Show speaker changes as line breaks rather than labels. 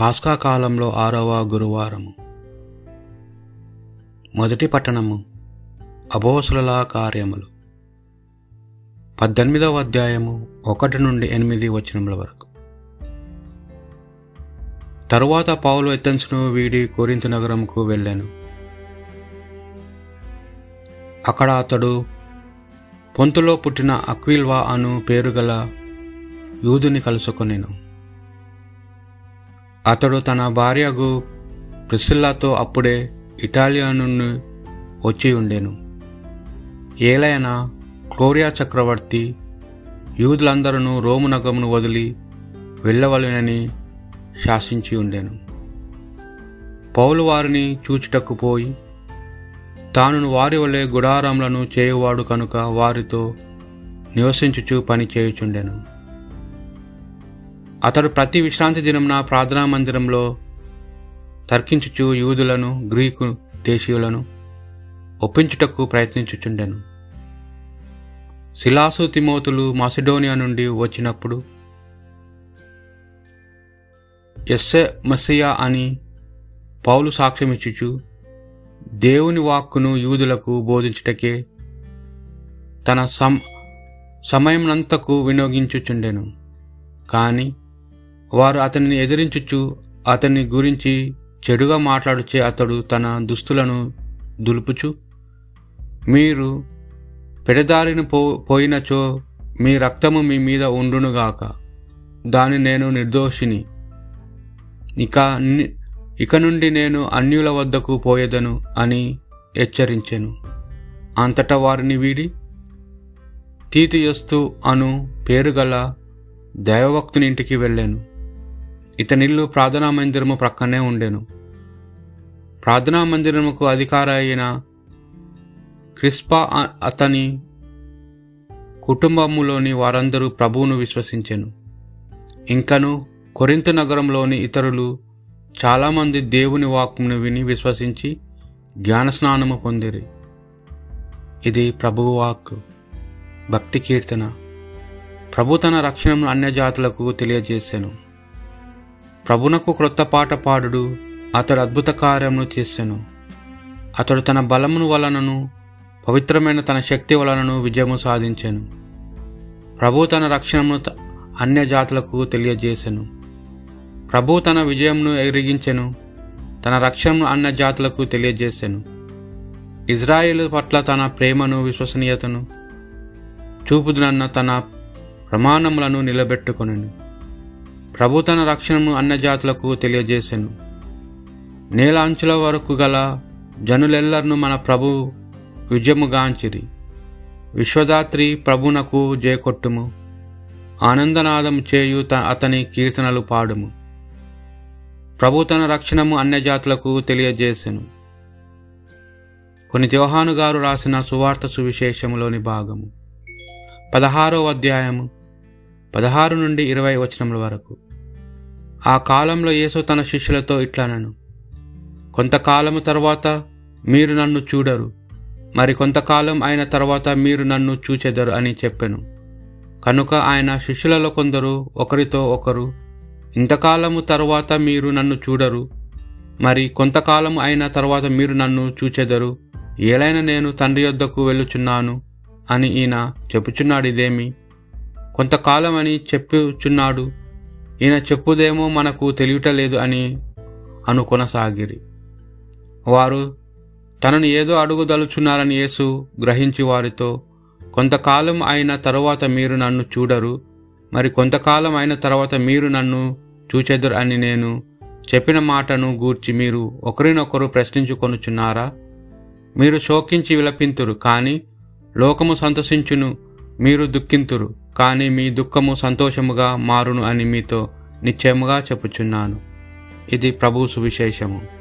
పాస్కా కాలంలో ఆరవ గురువారము. మొదటి పట్టణము అబోసుల కార్యములు. పద్దెనిమిదవ అధ్యాయము ఒకటి నుండి ఎనిమిది వచనముల వరకు. తరువాత పౌలు ఎత్తెన్స్ను వీడి కోరింత నగరంకు వెళ్ళాను. అక్కడ అతడు పొంతులో పుట్టిన అక్విల్వా అను పేరుగల యూదుని కలుసుకొనెను. అతడు తన భార్యకు ప్రిసిల్లాతో అప్పుడే ఇటాలియా నుండి వచ్చి ఉండెను. ఏలైనా క్లోరియా చక్రవర్తి యూదులందరూ రోము నగమును వదిలి వెళ్ళవలెనని శాసించి ఉండెను. పౌలు వారిని చూచుటకు పోయి తాను వారి వలె గుడారములను చేయువాడు కనుక వారితో నివసించుచు పని చేయుచుండెను. అతడు ప్రతి విశ్రాంతి దినంన ప్రార్థనా మందిరంలో తర్కించుచు యూదులను గ్రీకు దేశీయులను ఒప్పించుటకు ప్రయత్నించుచుండెను. శిలాసు తిమోతులు మాసిడోనియా నుండి వచ్చినప్పుడు ఎస్సె మసియా అని పౌలు సాక్ష్యమిచ్చుచు దేవుని వాక్కును యూదులకు బోధించుటకే తన సమ సమయమంతకు వినియోగించుచుండెను. కానీ వారు అతనిని ఎదిరించుచు అతని గురించి చెడుగా మాట్లాడుచే అతడు తన దుస్తులను దులుపుచు మీరు పెడదారిన పో పోయినచో మీ రక్తము మీ మీద ఉండునుగాక దాని నేను నిర్దోషిని. ఇక ఇక నుండి నేను అన్యుల వద్దకు పోయేదను అని హెచ్చరించెను. అంతటా వారిని వీడి తీతియస్తు అను పేరుగల దైవభక్తుని ఇంటికి వెళ్ళాను. ఇతనిల్లు ప్రార్థనా మందిరము ప్రక్కనే ఉండెను. ప్రార్థనా మందిరముకు అధికారి అయిన క్రిస్పా అతని కుటుంబములోని వారందరూ ప్రభువును విశ్వసించెను. ఇంకను కొరింత నగరంలోని ఇతరులు చాలామంది దేవుని వాక్మును విని విశ్వసించి జ్ఞానస్నానము పొందిరి. ఇది ప్రభువు వాక్ భక్తి కీర్తన. ప్రభు తన రక్షణను అన్యజాతులకు తెలియజేశాను ప్రభునకు క్రొత్త పాట పాడుడు అతడు అద్భుత కార్యమును చేసెను. అతడు తన బలమును వలనను పవిత్రమైన తన శక్తి వలనను విజయము సాధించెను. ప్రభు తన రక్షణను అన్య జాతులకు తెలియజేసెను. ప్రభు తన విజయంను ఎరిగించెను తన రక్షణను అన్య జాతులకు తెలియజేసెను. ఇజ్రాయేల్ పట్ల తన ప్రేమను విశ్వసనీయతను చూపుదనన్న తన ప్రమాణములను నిలబెట్టుకొనెను. ప్రభు తన రక్షణను అన్య జాతులకు తెలియజేసెను. నేల అంచుల వరకు గల జనులెల్లర్ను మన ప్రభు విజయముగాంచిరి. విశ్వదాత్రి ప్రభునకు జయకొట్టుము. ఆనందనాదం చేయు త అతని కీర్తనలు పాడుము. ప్రభు తన రక్షణము అన్యజాతులకు తెలియజేసెను. కొన్ని జోహాను గారు రాసిన సువార్త సువిశేషములోని భాగము. పదహారో అధ్యాయము పదహారు నుండి ఇరవై వచనముల వరకు. ఆ కాలంలో యేసు తన శిష్యులతో ఇట్లనను. కొంతకాలము తర్వాత మీరు నన్ను చూడరు. మరి కొంతకాలం అయిన తర్వాత మీరు నన్ను చూచెదరు అని చెప్పెను. కనుక ఆయన శిష్యులలో కొందరు ఒకరితో ఒకరు ఇంతకాలము తర్వాత మీరు నన్ను చూడరు. మరి కొంతకాలం అయిన తర్వాత మీరు నన్ను చూచెదరు. ఏలైనా నేను తండ్రి యొద్దకు వెళ్ళుచున్నాను అని ఈయన చెప్పుచున్నాడు ఇదేమి? కొంతకాలం అని చెప్పుచున్నాడు ఈయన చెప్పుదేమో మనకు తెలియటలేదు అని అనుకొనసాగిరి. వారు తనను ఏదో అడుగుదలుచున్నారని యేసు గ్రహించి వారితో కొంతకాలం అయిన తరువాత మీరు నన్ను చూడరు మరి కొంతకాలం అయిన తర్వాత మీరు నన్ను చూచెదరు అని నేను చెప్పిన మాటను గూర్చి మీరు ఒకరినొకరు ప్రశ్నించుకొనుచున్నారా? మీరు శోకించి విలపింతురు కానీ లోకము సంతోషించును మీరు దుఃఖింతురు. కానీ మీ దుఃఖము సంతోషముగా మారును అని మీతో నిశ్చయముగా చెప్పుచున్నాను. ఇది ప్రభు సువిశేషము.